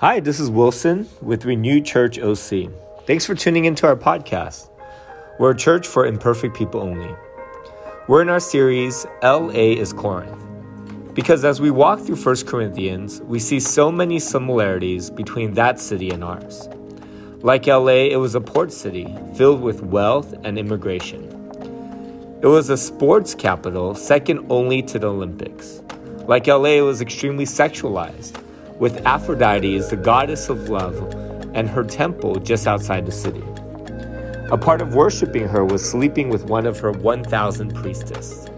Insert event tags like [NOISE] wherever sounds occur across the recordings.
Hi, this is Wilson with Renewed Church OC. Thanks for tuning into our podcast. We're a church for imperfect people only. We're in our series, LA is Corinth. Because as we walk through 1 Corinthians, we see so many similarities between that city and ours. Like LA, it was a port city filled with wealth and immigration. It was a sports capital second only to the Olympics. Like LA, it was extremely sexualized, with Aphrodite as the goddess of love and her temple just outside the city. A part of worshiping her was sleeping with one of her 1,000 priestesses.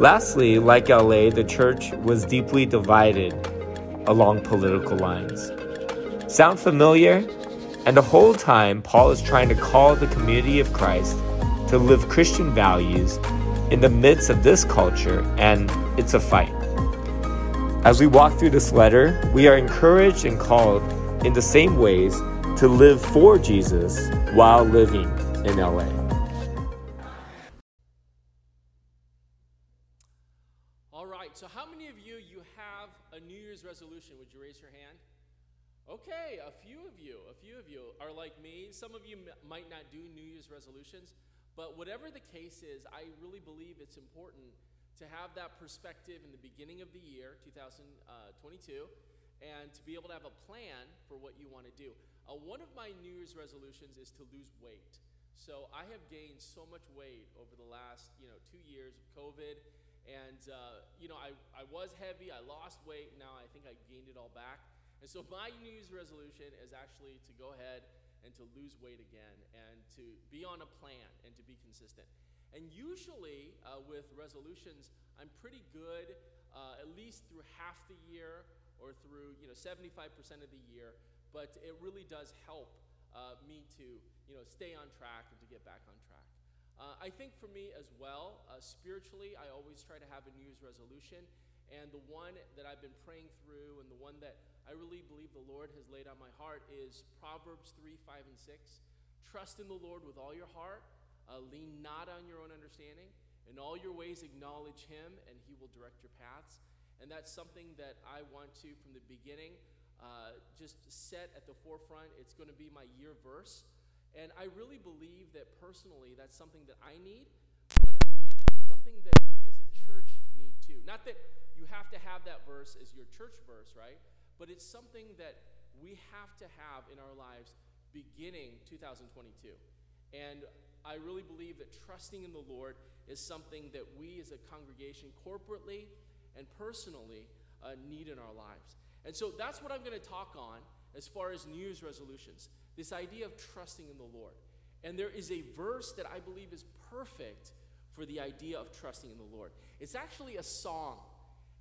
Lastly, like LA, the church was deeply divided along political lines. Sound familiar? And the whole time, Paul is trying to call the community of Christ to live Christian values in the midst of this culture, and it's a fight. As we walk through this letter, we are encouraged and called in the same ways to live for Jesus while living in LA. All right, so how many of you you have a New Year's resolution? Would you raise your hand? Okay, a few of you, a few of you are like me. Some of you m- might not do New Year's resolutions, but whatever the case is, I really believe it's important to have that perspective in the beginning of the year, 2022, and to be able to have a plan for what you want to do. Uh, one of my New Year's resolutions is to lose weight. So I have gained so much weight over the last, you know, two years of COVID. And, uh, you know, I, I was heavy, I lost weight, now I think I gained it all back. And so my New Year's resolution is actually to go ahead and to lose weight again and to be on a plan and to be consistent. And usually uh, with resolutions, I'm pretty good uh, at least through half the year or through, you know, 75% of the year. But it really does help uh, me to, you know, stay on track and to get back on track. Uh, I think for me as well, uh, spiritually, I always try to have a New Year's resolution. And the one that I've been praying through and the one that I really believe the Lord has laid on my heart is Proverbs 3 5 and 6. Trust in the Lord with all your heart, uh, lean not on your own understanding. In all your ways, acknowledge Him, and He will direct your paths. And that's something that I want to, from the beginning, uh, just set at the forefront. It's going to be my year verse. And I really believe that personally, that's something that I need, but I think it's something that we as a church need too. Not that you have to have that verse as your church verse, right? But it's something that we have to have in our lives beginning 2022. And I really believe that trusting in the Lord is something that we as a congregation, corporately and personally, uh, need in our lives. And so that's what I'm going to talk on as far as New Year's resolutions this idea of trusting in the Lord. And there is a verse that I believe is perfect for the idea of trusting in the Lord. It's actually a song,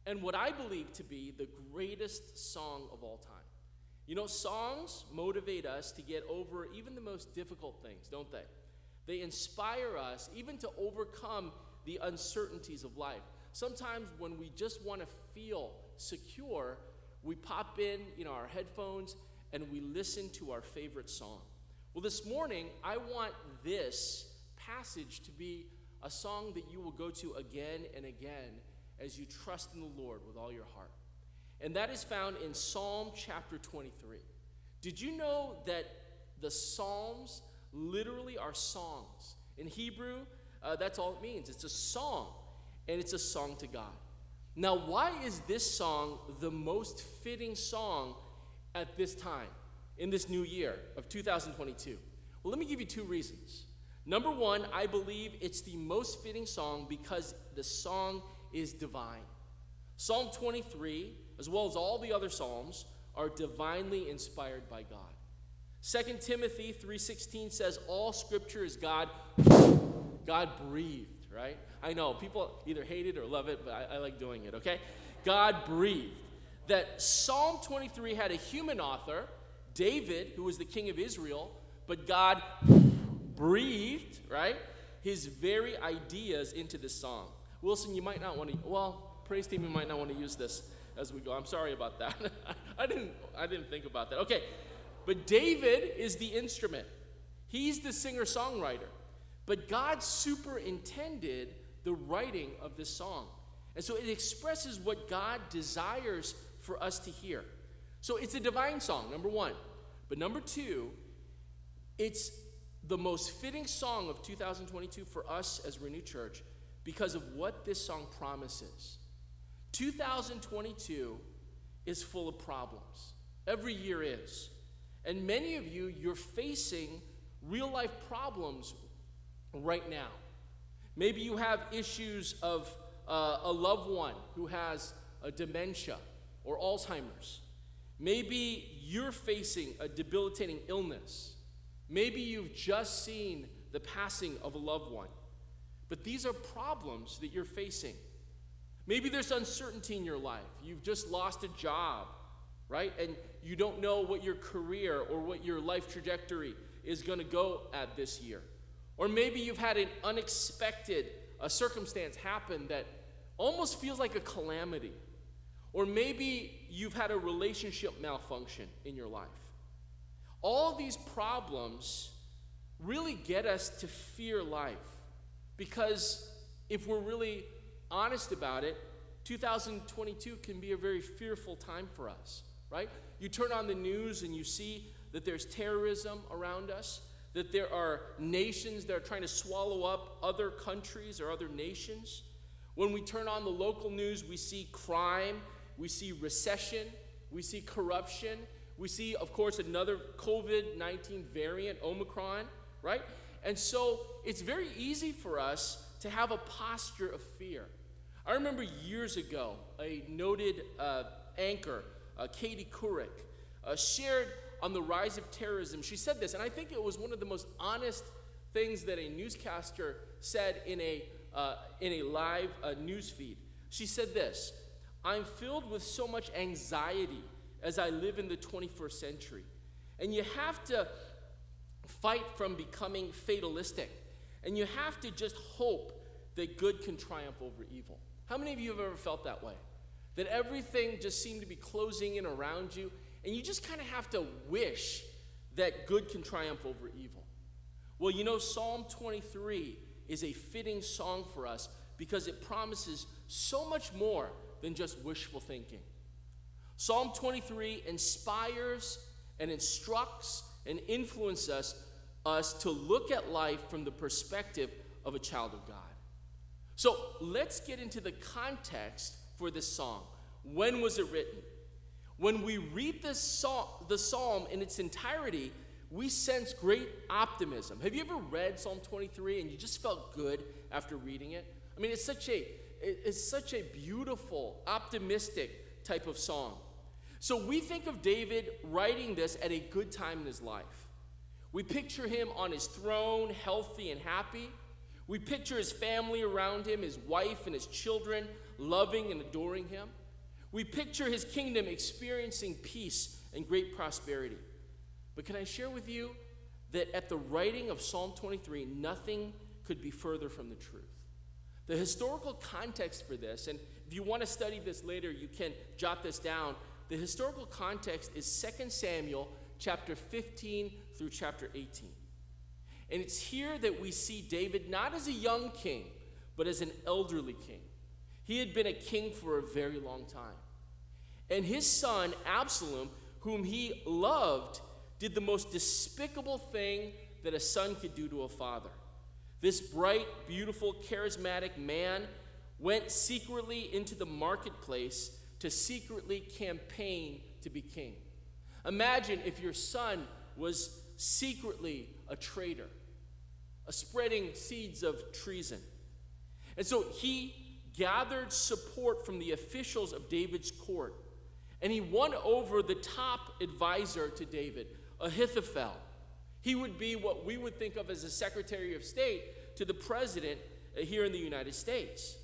and what I believe to be the greatest song of all time. You know, songs motivate us to get over even the most difficult things, don't they? They inspire us even to overcome the uncertainties of life. Sometimes when we just want to feel secure, we pop in, you know, our headphones and we listen to our favorite song. Well, this morning, I want this passage to be a song that you will go to again and again as you trust in the Lord with all your heart. And that is found in Psalm chapter 23. Did you know that the Psalms literally are songs? In Hebrew, uh, that's all it means. It's a song, and it's a song to God. Now, why is this song the most fitting song at this time, in this new year of 2022? Well, let me give you two reasons. Number one, I believe it's the most fitting song because the song is divine. Psalm 23, as well as all the other psalms, are divinely inspired by God. 2 Timothy 3:16 says all scripture is God God breathed, right? I know people either hate it or love it, but I, I like doing it, okay? God breathed. That Psalm 23 had a human author, David, who was the king of Israel, but God breathed, right? His very ideas into this song. Wilson, you might not want to, well, praise team, you might not want to use this as we go. I'm sorry about that. [LAUGHS] I didn't I didn't think about that. Okay. But David is the instrument. He's the singer-songwriter. But God superintended the writing of this song. And so it expresses what God desires for us to hear. So it's a divine song, number one. But number two, it's the most fitting song of 2022 for us as Renew Church because of what this song promises. 2022 is full of problems. Every year is. And many of you, you're facing real life problems right now. Maybe you have issues of uh, a loved one who has a dementia or Alzheimer's. Maybe you're facing a debilitating illness. Maybe you've just seen the passing of a loved one. But these are problems that you're facing. Maybe there's uncertainty in your life. You've just lost a job, right? And you don't know what your career or what your life trajectory is going to go at this year. Or maybe you've had an unexpected a circumstance happen that almost feels like a calamity. Or maybe you've had a relationship malfunction in your life. All these problems really get us to fear life because if we're really honest about it, 2022 can be a very fearful time for us, right? You turn on the news and you see that there's terrorism around us, that there are nations that are trying to swallow up other countries or other nations. When we turn on the local news, we see crime, we see recession, we see corruption, we see, of course, another COVID 19 variant, Omicron, right? And so it's very easy for us to have a posture of fear. I remember years ago, a noted uh, anchor, uh, Katie Couric, uh, shared on the rise of terrorism. She said this, and I think it was one of the most honest things that a newscaster said in a uh, in a live uh, news feed. She said this I'm filled with so much anxiety as I live in the 21st century. And you have to fight from becoming fatalistic. And you have to just hope that good can triumph over evil. How many of you have ever felt that way? That everything just seemed to be closing in around you, and you just kind of have to wish that good can triumph over evil. Well, you know, Psalm 23 is a fitting song for us because it promises so much more than just wishful thinking. Psalm 23 inspires and instructs and influences us, us to look at life from the perspective of a child of God. So let's get into the context for this song. When was it written? When we read this psalm, the psalm in its entirety, we sense great optimism. Have you ever read Psalm 23 and you just felt good after reading it? I mean, it's such a it's such a beautiful, optimistic type of song. So we think of David writing this at a good time in his life. We picture him on his throne, healthy and happy. We picture his family around him, his wife and his children loving and adoring him. We picture his kingdom experiencing peace and great prosperity. But can I share with you that at the writing of Psalm 23, nothing could be further from the truth? The historical context for this, and if you want to study this later, you can jot this down. The historical context is 2 Samuel chapter 15 through chapter 18. And it's here that we see David not as a young king, but as an elderly king. He had been a king for a very long time. And his son, Absalom, whom he loved, did the most despicable thing that a son could do to a father. This bright, beautiful, charismatic man went secretly into the marketplace to secretly campaign to be king. Imagine if your son was secretly a traitor, a spreading seeds of treason. And so he gathered support from the officials of David's court, and he won over the top advisor to David, Ahithophel. He would be what we would think of as a Secretary of State to the president uh, here in the United States.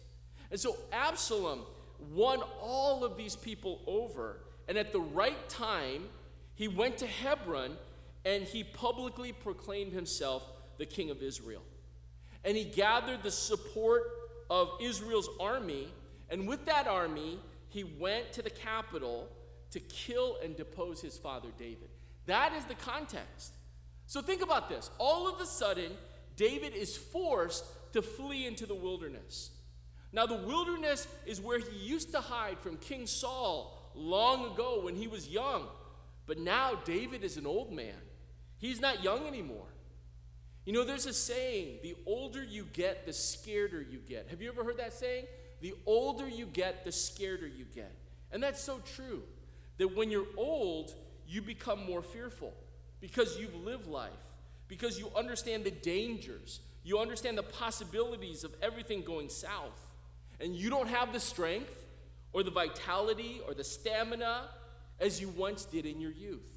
And so Absalom won all of these people over, and at the right time, he went to Hebron and he publicly proclaimed himself the king of Israel. And he gathered the support of Israel's army, and with that army, he went to the capital to kill and depose his father David. That is the context. So think about this. All of a sudden, David is forced to flee into the wilderness. Now, the wilderness is where he used to hide from King Saul long ago when he was young. But now David is an old man. He's not young anymore. You know, there's a saying the older you get, the scareder you get. Have you ever heard that saying? The older you get, the scareder you get. And that's so true. That when you're old, you become more fearful because you've lived life, because you understand the dangers, you understand the possibilities of everything going south. And you don't have the strength or the vitality or the stamina as you once did in your youth.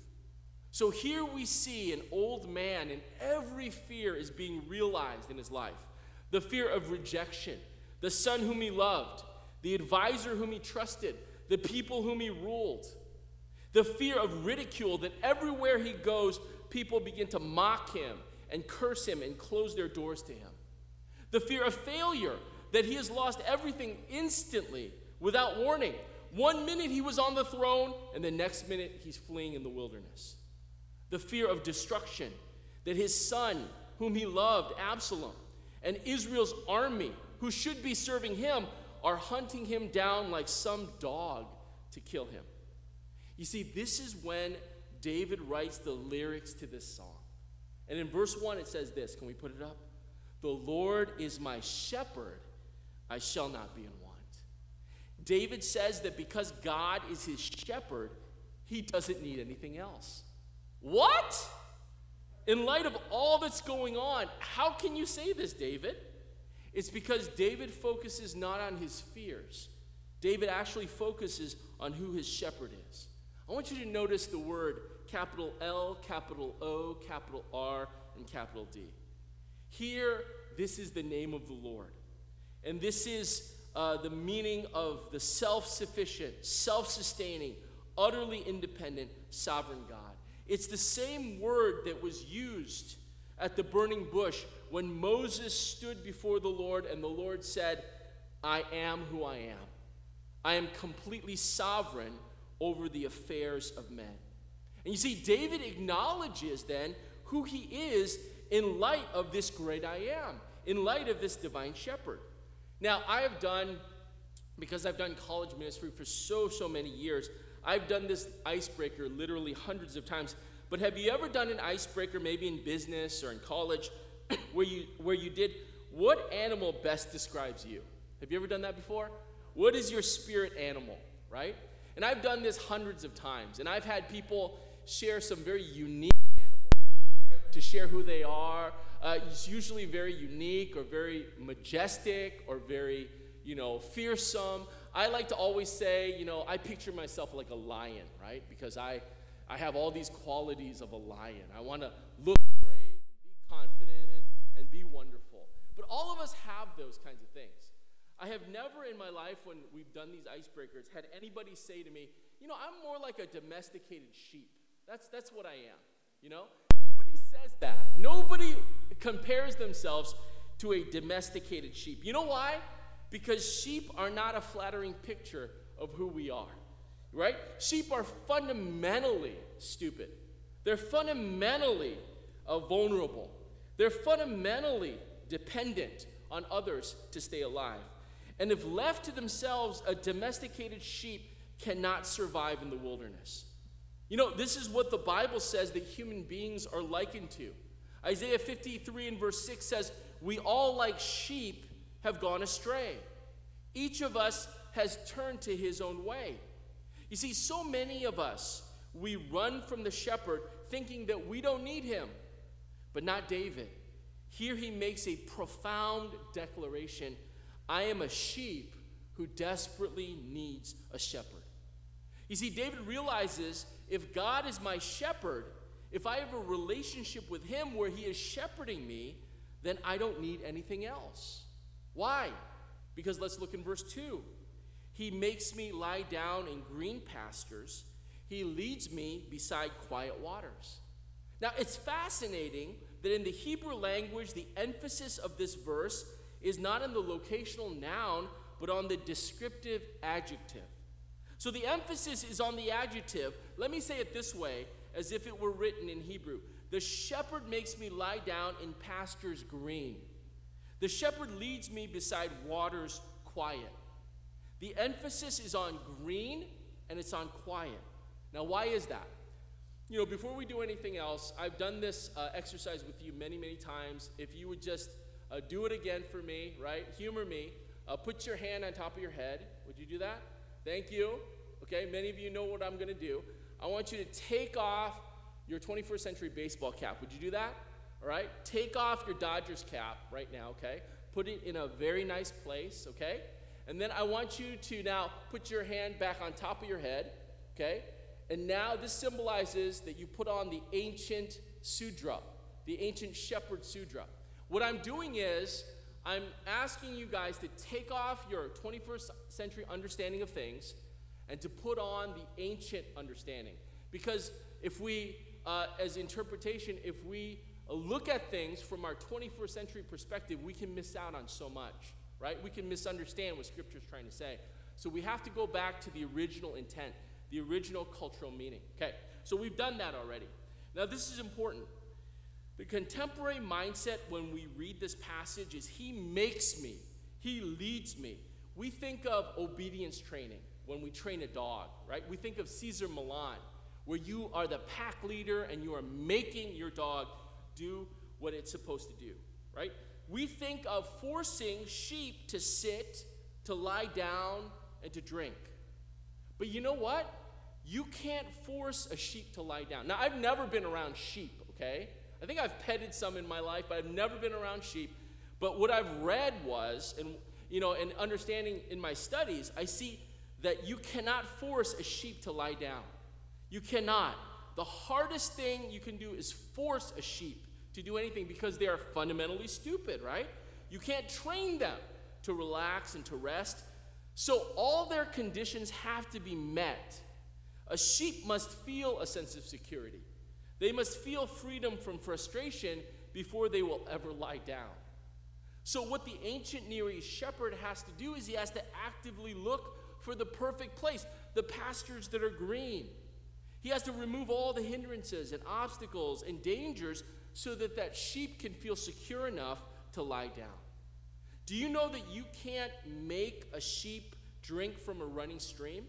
So here we see an old man, and every fear is being realized in his life. The fear of rejection, the son whom he loved, the advisor whom he trusted, the people whom he ruled, the fear of ridicule that everywhere he goes, people begin to mock him and curse him and close their doors to him, the fear of failure that he has lost everything instantly without warning. One minute he was on the throne, and the next minute he's fleeing in the wilderness the fear of destruction, that his son, whom he loved, Absalom, and Israel's army, who should be serving him, are hunting him down like some dog to kill him. You see, this is when David writes the lyrics to this song. And in verse 1, it says this Can we put it up? The Lord is my shepherd, I shall not be in want. David says that because God is his shepherd, he doesn't need anything else. What? In light of all that's going on, how can you say this, David? It's because David focuses not on his fears. David actually focuses on who his shepherd is. I want you to notice the word capital L, capital O, capital R, and capital D. Here, this is the name of the Lord. And this is uh, the meaning of the self sufficient, self sustaining, utterly independent, sovereign God. It's the same word that was used at the burning bush when Moses stood before the Lord and the Lord said, I am who I am. I am completely sovereign over the affairs of men. And you see, David acknowledges then who he is in light of this great I am, in light of this divine shepherd. Now, I have done, because I've done college ministry for so, so many years, I've done this icebreaker literally hundreds of times. But have you ever done an icebreaker, maybe in business or in college, [COUGHS] where you where you did what animal best describes you? Have you ever done that before? What is your spirit animal, right? And I've done this hundreds of times, and I've had people share some very unique to share who they are. Uh, it's usually very unique or very majestic or very, you know, fearsome. I like to always say, you know, I picture myself like a lion, right? Because I, I have all these qualities of a lion. I want to look brave and be confident and, and be wonderful. But all of us have those kinds of things. I have never in my life, when we've done these icebreakers, had anybody say to me, you know, I'm more like a domesticated sheep. That's, that's what I am, you know? Nobody says that. Nobody compares themselves to a domesticated sheep. You know why? Because sheep are not a flattering picture of who we are, right? Sheep are fundamentally stupid. They're fundamentally uh, vulnerable. They're fundamentally dependent on others to stay alive. And if left to themselves, a domesticated sheep cannot survive in the wilderness. You know, this is what the Bible says that human beings are likened to. Isaiah 53 and verse 6 says, We all, like sheep, have gone astray. Each of us has turned to his own way. You see, so many of us, we run from the shepherd thinking that we don't need him, but not David. Here he makes a profound declaration I am a sheep who desperately needs a shepherd. You see, David realizes if God is my shepherd, if I have a relationship with him where he is shepherding me, then I don't need anything else. Why? Because let's look in verse 2. He makes me lie down in green pastures, He leads me beside quiet waters. Now, it's fascinating that in the Hebrew language, the emphasis of this verse is not in the locational noun, but on the descriptive adjective. So the emphasis is on the adjective. Let me say it this way, as if it were written in Hebrew The shepherd makes me lie down in pastures green. The shepherd leads me beside waters quiet. The emphasis is on green and it's on quiet. Now, why is that? You know, before we do anything else, I've done this uh, exercise with you many, many times. If you would just uh, do it again for me, right? Humor me. Uh, put your hand on top of your head. Would you do that? Thank you. Okay, many of you know what I'm going to do. I want you to take off your 21st century baseball cap. Would you do that? All right? Take off your Dodgers cap right now, okay? Put it in a very nice place, okay? And then I want you to now put your hand back on top of your head, okay? And now this symbolizes that you put on the ancient sudra, the ancient shepherd sudra. What I'm doing is I'm asking you guys to take off your 21st century understanding of things and to put on the ancient understanding. Because if we, uh, as interpretation, if we look at things from our 21st century perspective, we can miss out on so much, right? We can misunderstand what Scripture is trying to say. So we have to go back to the original intent, the original cultural meaning. Okay, so we've done that already. Now, this is important. The contemporary mindset when we read this passage is He makes me, He leads me. We think of obedience training when we train a dog, right? We think of Cesar Millan, where you are the pack leader and you are making your dog do what it's supposed to do, right? We think of forcing sheep to sit, to lie down, and to drink. But you know what? You can't force a sheep to lie down. Now, I've never been around sheep, okay? I think I've petted some in my life, but I've never been around sheep. But what I've read was, and you know, and understanding in my studies, I see that you cannot force a sheep to lie down. You cannot. The hardest thing you can do is force a sheep to do anything because they are fundamentally stupid, right? You can't train them to relax and to rest. So all their conditions have to be met. A sheep must feel a sense of security. They must feel freedom from frustration before they will ever lie down. So, what the ancient Near East shepherd has to do is he has to actively look for the perfect place, the pastures that are green. He has to remove all the hindrances and obstacles and dangers so that that sheep can feel secure enough to lie down. Do you know that you can't make a sheep drink from a running stream?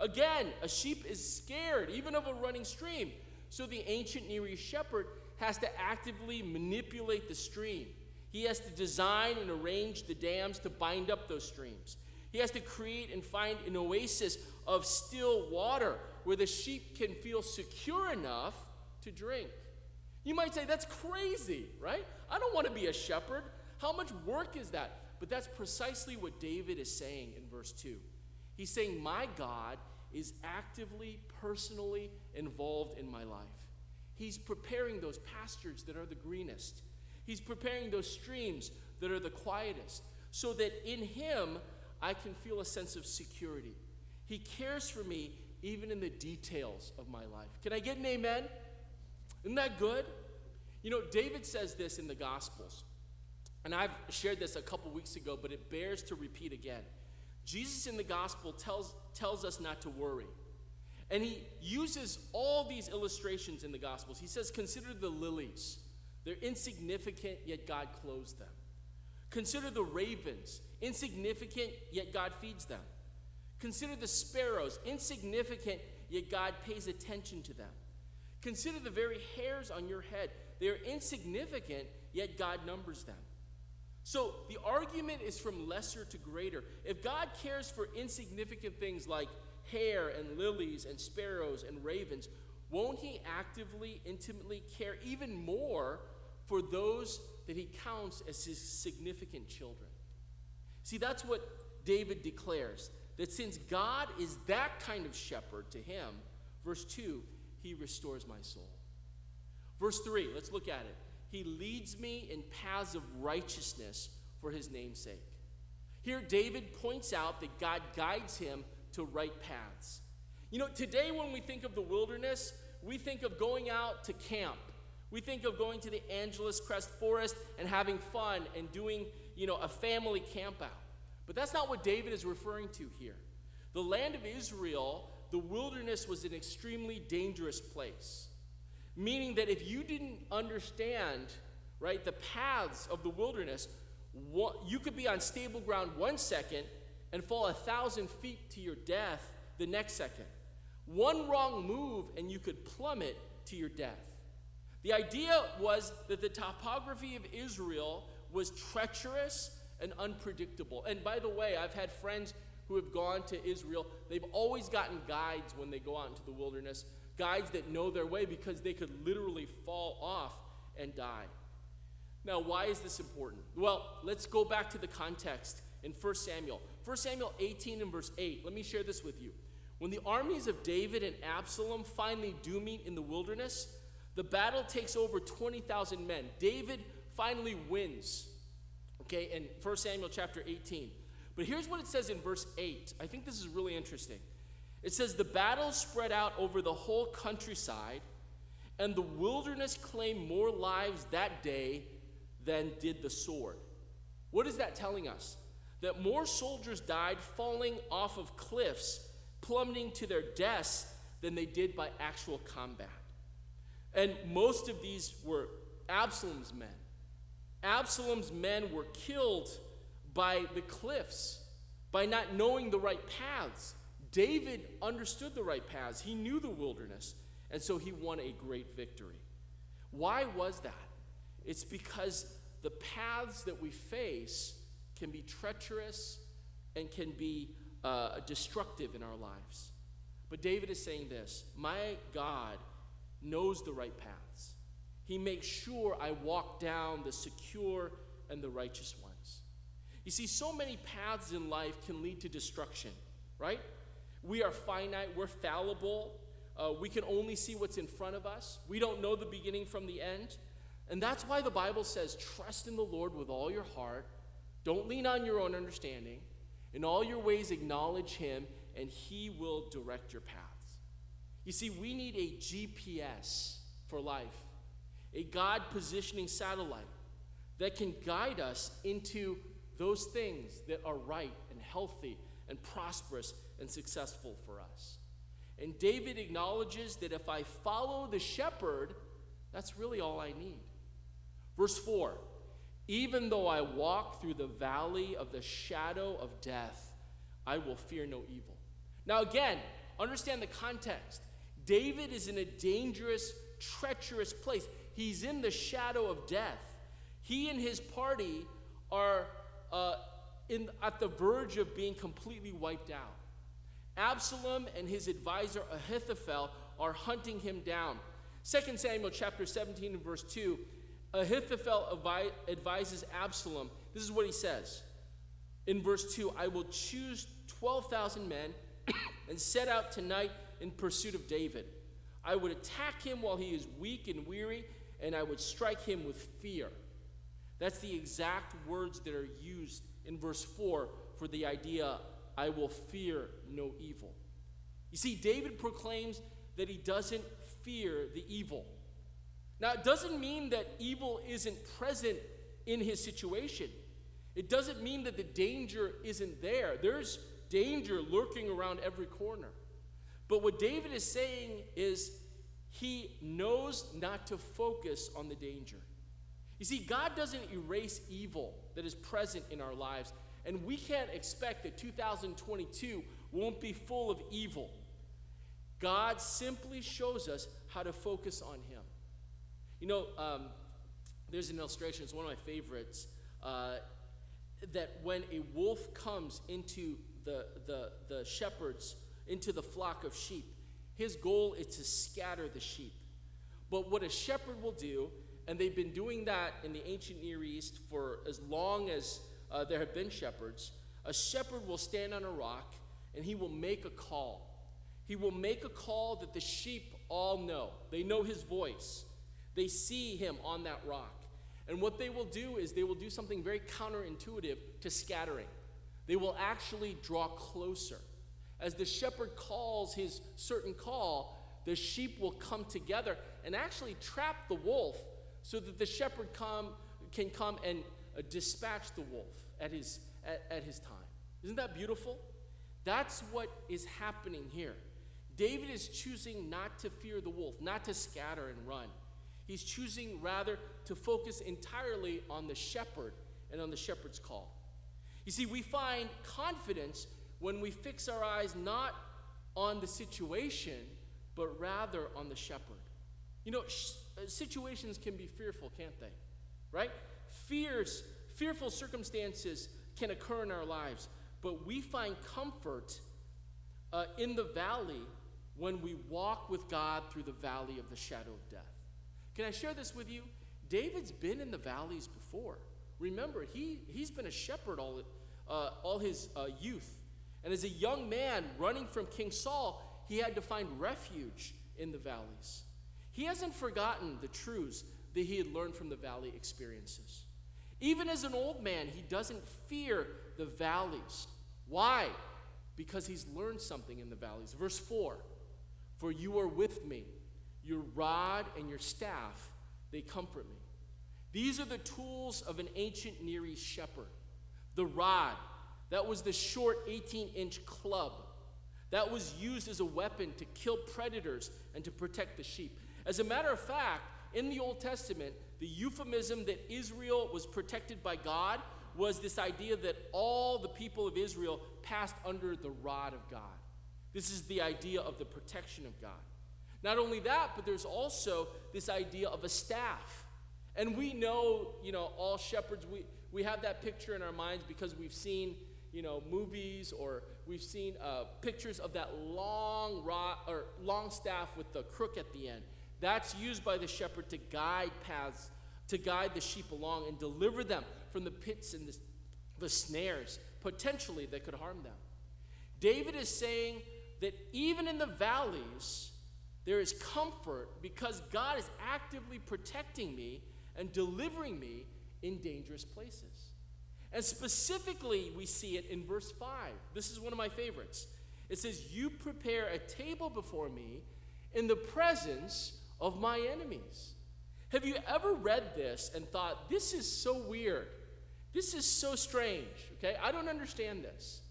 Again, a sheep is scared even of a running stream. So the ancient Near East shepherd has to actively manipulate the stream. He has to design and arrange the dams to bind up those streams. He has to create and find an oasis of still water where the sheep can feel secure enough to drink. You might say, that's crazy, right? I don't want to be a shepherd. How much work is that? But that's precisely what David is saying in verse 2. He's saying, My God is actively, personally involved in my life. He's preparing those pastures that are the greenest, He's preparing those streams that are the quietest, so that in Him I can feel a sense of security. He cares for me even in the details of my life. Can I get an amen? Isn't that good? You know, David says this in the Gospels. And I've shared this a couple weeks ago, but it bears to repeat again. Jesus in the Gospel tells, tells us not to worry. And he uses all these illustrations in the Gospels. He says, Consider the lilies. They're insignificant, yet God clothes them. Consider the ravens, insignificant, yet God feeds them. Consider the sparrows, insignificant, yet God pays attention to them. Consider the very hairs on your head. They are insignificant, yet God numbers them. So the argument is from lesser to greater. If God cares for insignificant things like hair and lilies and sparrows and ravens, won't He actively, intimately care even more for those that He counts as His significant children? See, that's what David declares that since God is that kind of shepherd to him, verse 2, he restores my soul. Verse 3, let's look at it. He leads me in paths of righteousness for his name's sake. Here, David points out that God guides him to right paths. You know, today when we think of the wilderness, we think of going out to camp. We think of going to the Angeles Crest Forest and having fun and doing, you know, a family camp out. But that's not what David is referring to here. The land of Israel the wilderness was an extremely dangerous place. Meaning that if you didn't understand, right, the paths of the wilderness, you could be on stable ground one second and fall a thousand feet to your death the next second. One wrong move, and you could plummet to your death. The idea was that the topography of Israel was treacherous and unpredictable. And by the way, I've had friends who have gone to Israel. They've always gotten guides when they go out into the wilderness, guides that know their way because they could literally fall off and die. Now, why is this important? Well, let's go back to the context in 1 Samuel. 1 Samuel 18 and verse 8. Let me share this with you. When the armies of David and Absalom finally do meet in the wilderness, the battle takes over 20,000 men. David finally wins. Okay, in 1 Samuel chapter 18. But here's what it says in verse 8. I think this is really interesting. It says, The battle spread out over the whole countryside, and the wilderness claimed more lives that day than did the sword. What is that telling us? That more soldiers died falling off of cliffs, plummeting to their deaths, than they did by actual combat. And most of these were Absalom's men. Absalom's men were killed by the cliffs, by not knowing the right paths. David understood the right paths, he knew the wilderness, and so he won a great victory. Why was that? It's because the paths that we face can be treacherous and can be uh, destructive in our lives. But David is saying this My God knows the right paths. He makes sure I walk down the secure and the righteous ones. You see, so many paths in life can lead to destruction, right? We are finite, we're fallible, uh, we can only see what's in front of us, we don't know the beginning from the end. And that's why the Bible says, trust in the Lord with all your heart, don't lean on your own understanding. In all your ways, acknowledge Him, and He will direct your paths. You see, we need a GPS for life, a God positioning satellite that can guide us into those things that are right and healthy and prosperous and successful for us. And David acknowledges that if I follow the shepherd, that's really all I need. Verse 4 Even though I walk through the valley of the shadow of death, I will fear no evil. Now, again, understand the context. David is in a dangerous, treacherous place. He's in the shadow of death. He and his party are in, at the verge of being completely wiped out. Absalom and his advisor Ahithophel are hunting him down. 2 Samuel chapter 17 and verse 2, Ahithophel advises Absalom. This is what he says. In verse 2, I will choose 12,000 men [COUGHS] and set out tonight in pursuit of David. I would attack him while he is weak and weary, and I would strike him with fear. That's the exact words that are used in verse 4 for the idea, I will fear no evil. You see, David proclaims that he doesn't fear the evil. Now, it doesn't mean that evil isn't present in his situation. It doesn't mean that the danger isn't there. There's danger lurking around every corner. But what David is saying is he knows not to focus on the danger. You see, God doesn't erase evil that is present in our lives, and we can't expect that 2022 won't be full of evil. God simply shows us how to focus on Him. You know, um, there's an illustration, it's one of my favorites, uh, that when a wolf comes into the, the, the shepherds into the flock of sheep. His goal is to scatter the sheep. But what a shepherd will do, and they've been doing that in the ancient Near East for as long as uh, there have been shepherds, a shepherd will stand on a rock and he will make a call. He will make a call that the sheep all know. They know his voice, they see him on that rock. And what they will do is they will do something very counterintuitive to scattering. They will actually draw closer. As the shepherd calls his certain call, the sheep will come together and actually trap the wolf so that the shepherd come, can come and uh, dispatch the wolf at his, at, at his time. Isn't that beautiful? That's what is happening here. David is choosing not to fear the wolf, not to scatter and run. He's choosing rather to focus entirely on the shepherd and on the shepherd's call. You see, we find confidence when we fix our eyes not on the situation, but rather on the shepherd. You know, sh- uh, situations can be fearful, can't they? Right? Fears, fearful circumstances can occur in our lives, but we find comfort uh, in the valley when we walk with God through the valley of the shadow of death. Can I share this with you? David's been in the valleys before. Remember, he, he's been a shepherd all, uh, all his uh, youth. And as a young man running from King Saul, he had to find refuge in the valleys. He hasn't forgotten the truths that he had learned from the valley experiences. Even as an old man, he doesn't fear the valleys. Why? Because he's learned something in the valleys. Verse 4 For you are with me, your rod and your staff, they comfort me. These are the tools of an ancient Near East shepherd. The rod, that was the short 18 inch club that was used as a weapon to kill predators and to protect the sheep. As a matter of fact, in the Old Testament, the euphemism that Israel was protected by God was this idea that all the people of Israel passed under the rod of God. This is the idea of the protection of God. Not only that, but there's also this idea of a staff. And we know, you know, all shepherds, we, we have that picture in our minds because we've seen, you know, movies or we've seen uh, pictures of that long rod or long staff with the crook at the end. That's used by the shepherd to guide paths, to guide the sheep along and deliver them from the pits and the, the snares, potentially, that could harm them. David is saying that even in the valleys, there is comfort because God is actively protecting me and delivering me in dangerous places. And specifically, we see it in verse 5. This is one of my favorites. It says, You prepare a table before me in the presence of my enemies. Have you ever read this and thought, This is so weird? This is so strange, okay? I don't understand this.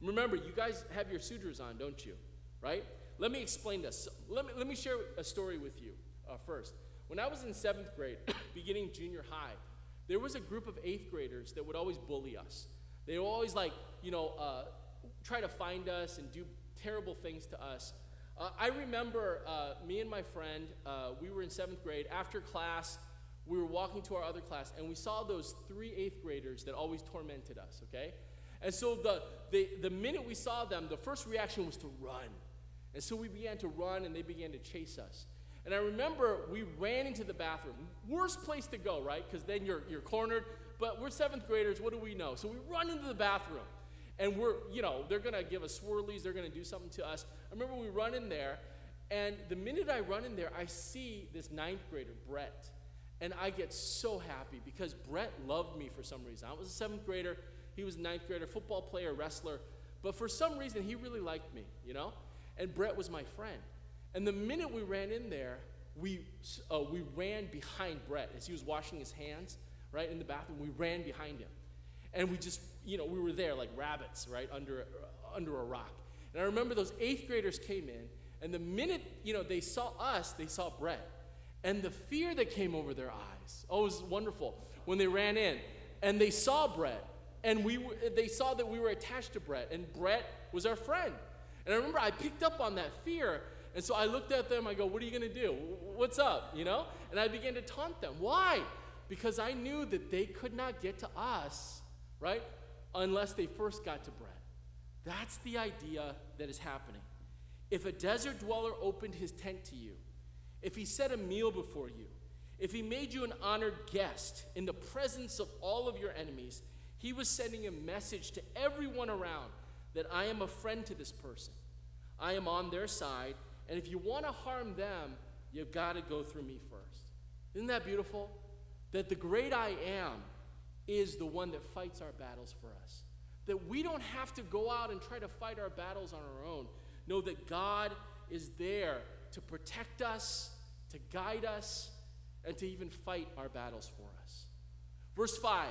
Remember, you guys have your sudras on, don't you? Right? Let me explain this. Let me, let me share a story with you uh, first. When I was in seventh grade, [COUGHS] beginning junior high, there was a group of eighth graders that would always bully us. They would always, like, you know, uh, try to find us and do terrible things to us. Uh, I remember uh, me and my friend, uh, we were in seventh grade. After class, we were walking to our other class, and we saw those three eighth graders that always tormented us, okay? And so the, the, the minute we saw them, the first reaction was to run. And so we began to run, and they began to chase us. And I remember we ran into the bathroom. Worst place to go, right? Because then you're, you're cornered. But we're seventh graders. What do we know? So we run into the bathroom. And we're, you know, they're going to give us swirlies. They're going to do something to us. I remember we run in there. And the minute I run in there, I see this ninth grader, Brett. And I get so happy because Brett loved me for some reason. I was a seventh grader. He was a ninth grader, football player, wrestler. But for some reason, he really liked me, you know? And Brett was my friend. And the minute we ran in there, we, uh, we ran behind Brett as he was washing his hands, right, in the bathroom. We ran behind him. And we just, you know, we were there like rabbits, right, under, under a rock. And I remember those eighth graders came in, and the minute, you know, they saw us, they saw Brett. And the fear that came over their eyes, oh, it was wonderful when they ran in. And they saw Brett, and we were, they saw that we were attached to Brett, and Brett was our friend. And I remember I picked up on that fear, and so I looked at them, I go, What are you going to do? What's up? You know? And I began to taunt them. Why? Because I knew that they could not get to us, right? Unless they first got to Brett. That's the idea that is happening. If a desert dweller opened his tent to you, if he set a meal before you, if he made you an honored guest in the presence of all of your enemies, he was sending a message to everyone around that I am a friend to this person. I am on their side, and if you want to harm them, you've got to go through me first. Isn't that beautiful? That the great I am is the one that fights our battles for us. That we don't have to go out and try to fight our battles on our own. Know that God is there to protect us, to guide us, and to even fight our battles for us. Verse 5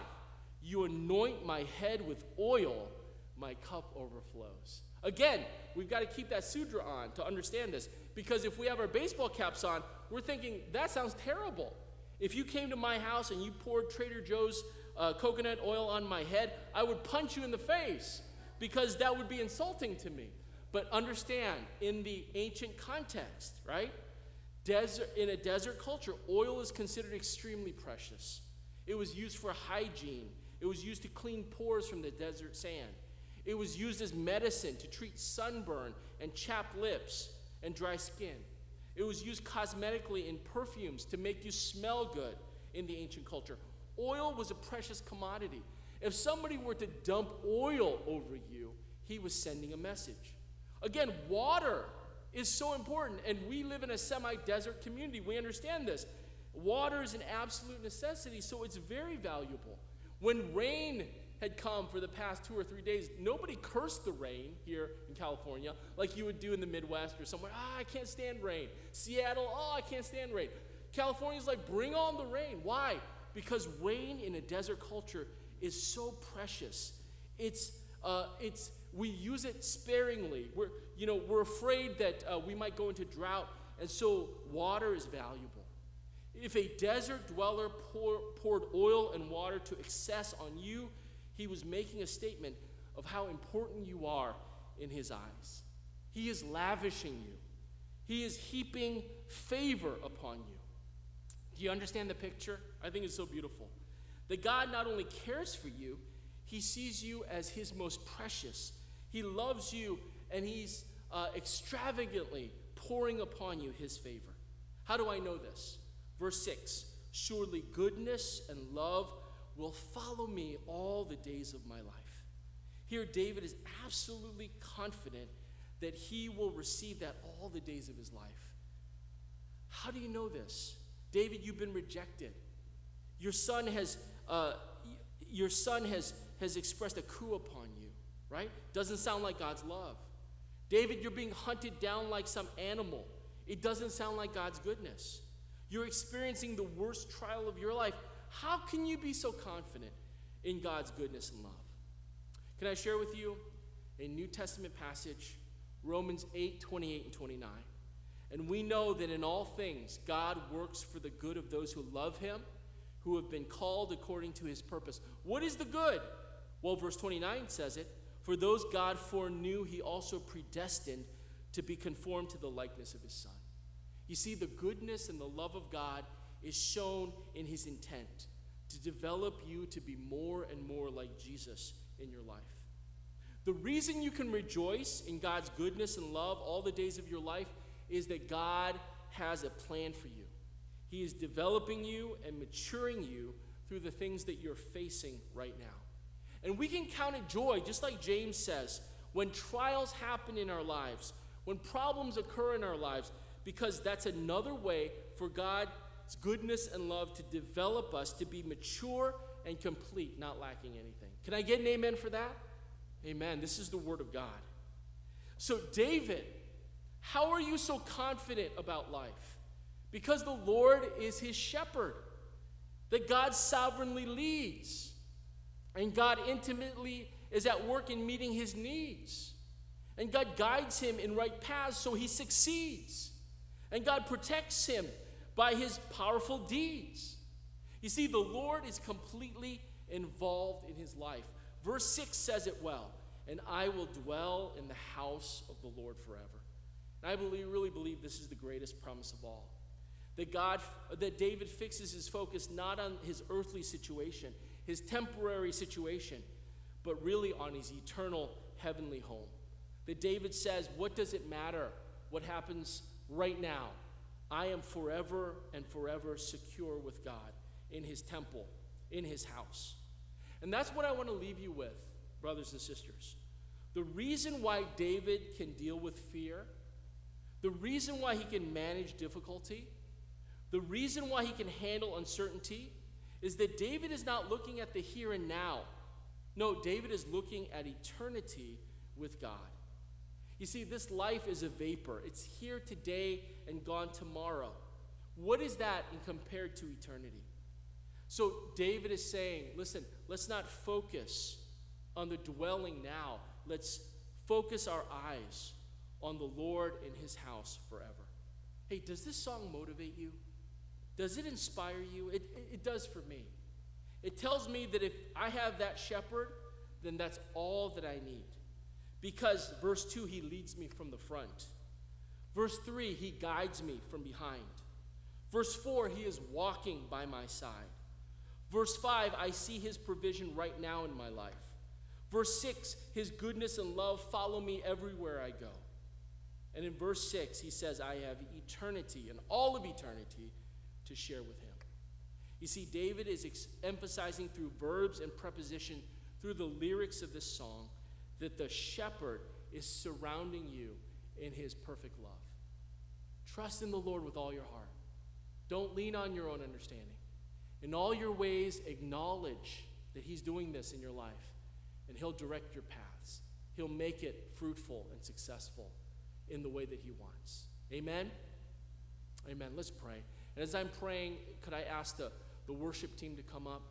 You anoint my head with oil, my cup overflows. Again, we've got to keep that sudra on to understand this. Because if we have our baseball caps on, we're thinking, that sounds terrible. If you came to my house and you poured Trader Joe's uh, coconut oil on my head, I would punch you in the face because that would be insulting to me. But understand, in the ancient context, right? Desert, in a desert culture, oil is considered extremely precious. It was used for hygiene, it was used to clean pores from the desert sand. It was used as medicine to treat sunburn and chapped lips and dry skin. It was used cosmetically in perfumes to make you smell good in the ancient culture. Oil was a precious commodity. If somebody were to dump oil over you, he was sending a message. Again, water is so important, and we live in a semi desert community. We understand this. Water is an absolute necessity, so it's very valuable. When rain had come for the past two or three days, nobody cursed the rain here in California like you would do in the Midwest or somewhere. Ah, I can't stand rain. Seattle, oh, I can't stand rain. California's like, bring on the rain. Why? Because rain in a desert culture is so precious. It's, uh, it's, we use it sparingly. We're, you know, we're afraid that uh, we might go into drought, and so water is valuable. If a desert dweller pour, poured oil and water to excess on you, he was making a statement of how important you are in his eyes. He is lavishing you, he is heaping favor upon you. Do you understand the picture? I think it's so beautiful. That God not only cares for you, he sees you as his most precious. He loves you and he's uh, extravagantly pouring upon you his favor. How do I know this? Verse 6 Surely goodness and love will follow me all the days of my life. Here, David is absolutely confident that he will receive that all the days of his life. How do you know this? David, you've been rejected. Your son has, uh, your son has, has expressed a coup upon you, right? Doesn't sound like God's love. David, you're being hunted down like some animal. It doesn't sound like God's goodness. You're experiencing the worst trial of your life. How can you be so confident in God's goodness and love? Can I share with you a New Testament passage, Romans 8 28 and 29? And we know that in all things, God works for the good of those who love him, who have been called according to his purpose. What is the good? Well, verse 29 says it For those God foreknew, he also predestined to be conformed to the likeness of his Son. You see, the goodness and the love of God is shown in his intent to develop you to be more and more like Jesus in your life. The reason you can rejoice in God's goodness and love all the days of your life is that God has a plan for you. He is developing you and maturing you through the things that you're facing right now. And we can count it joy, just like James says, when trials happen in our lives, when problems occur in our lives, because that's another way for God's goodness and love to develop us to be mature and complete, not lacking anything. Can I get an amen for that? Amen. This is the word of God. So, David how are you so confident about life? Because the Lord is his shepherd, that God sovereignly leads, and God intimately is at work in meeting his needs. And God guides him in right paths so he succeeds. And God protects him by his powerful deeds. You see, the Lord is completely involved in his life. Verse 6 says it well and I will dwell in the house of the Lord forever. And I believe, really believe this is the greatest promise of all. That God, that David fixes his focus not on his earthly situation, his temporary situation, but really on his eternal heavenly home. That David says, What does it matter what happens right now? I am forever and forever secure with God in his temple, in his house. And that's what I want to leave you with, brothers and sisters. The reason why David can deal with fear the reason why he can manage difficulty, the reason why he can handle uncertainty, is that David is not looking at the here and now. No, David is looking at eternity with God. You see, this life is a vapor, it's here today and gone tomorrow. What is that in compared to eternity? So David is saying, listen, let's not focus on the dwelling now. Let's focus our eyes on the Lord in his house forever. Hey, does this song motivate you? Does it inspire you? It, it, it, does for me. It tells me that if I have that shepherd, then that's all that I need. Because, verse 2, he leads me from the front. Verse 3, he guides me from behind. Verse 4, he is walking by my side. Verse 5, I see his provision right now in my life. Verse 6, his goodness and love follow me everywhere I go. And in verse 6, he says, I have eternity and all of eternity to share with him. You see, David is ex- emphasizing through verbs and preposition, through the lyrics of this song, that the shepherd is surrounding you in his perfect love. Trust in the Lord with all your heart. Don't lean on your own understanding. In all your ways, acknowledge that he's doing this in your life, and he'll direct your paths. He'll make it fruitful and successful in the way that he wants. Amen? Amen. Let's pray. And as I'm praying, could I ask the the worship team to come up.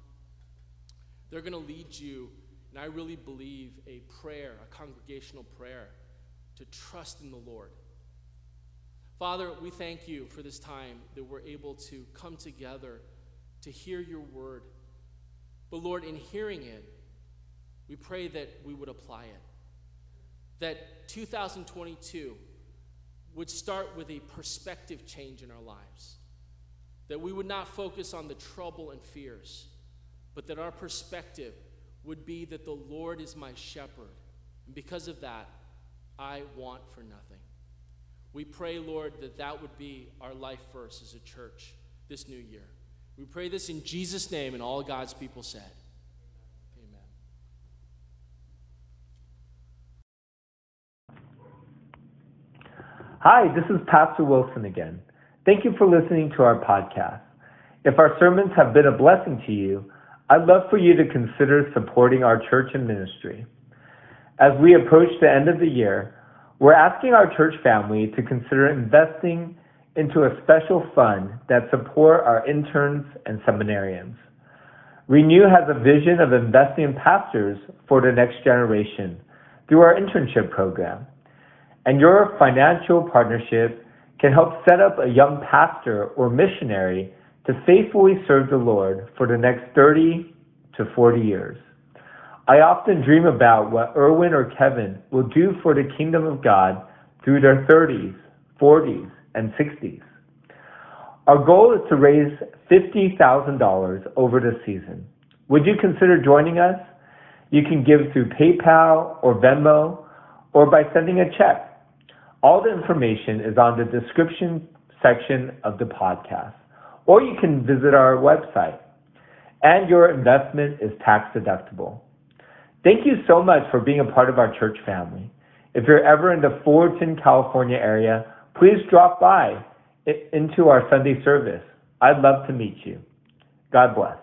They're going to lead you, and I really believe, a prayer, a congregational prayer, to trust in the Lord. Father, we thank you for this time that we're able to come together to hear your word. But Lord, in hearing it, we pray that we would apply it. That 2022 would start with a perspective change in our lives that we would not focus on the trouble and fears, but that our perspective would be that the Lord is my shepherd. And because of that, I want for nothing. We pray, Lord, that that would be our life verse as a church this new year. We pray this in Jesus' name, and all God's people said. Amen. Hi, this is Pastor Wilson again. Thank you for listening to our podcast. If our sermons have been a blessing to you, I'd love for you to consider supporting our church and ministry. As we approach the end of the year, we're asking our church family to consider investing into a special fund that support our interns and seminarians. Renew has a vision of investing in pastors for the next generation through our internship program. And your financial partnership can help set up a young pastor or missionary to faithfully serve the Lord for the next 30 to 40 years. I often dream about what Erwin or Kevin will do for the kingdom of God through their 30s, 40s, and 60s. Our goal is to raise $50,000 over the season. Would you consider joining us? You can give through PayPal or Venmo or by sending a check. All the information is on the description section of the podcast, or you can visit our website. And your investment is tax deductible. Thank you so much for being a part of our church family. If you're ever in the Fullerton, California area, please drop by into our Sunday service. I'd love to meet you. God bless.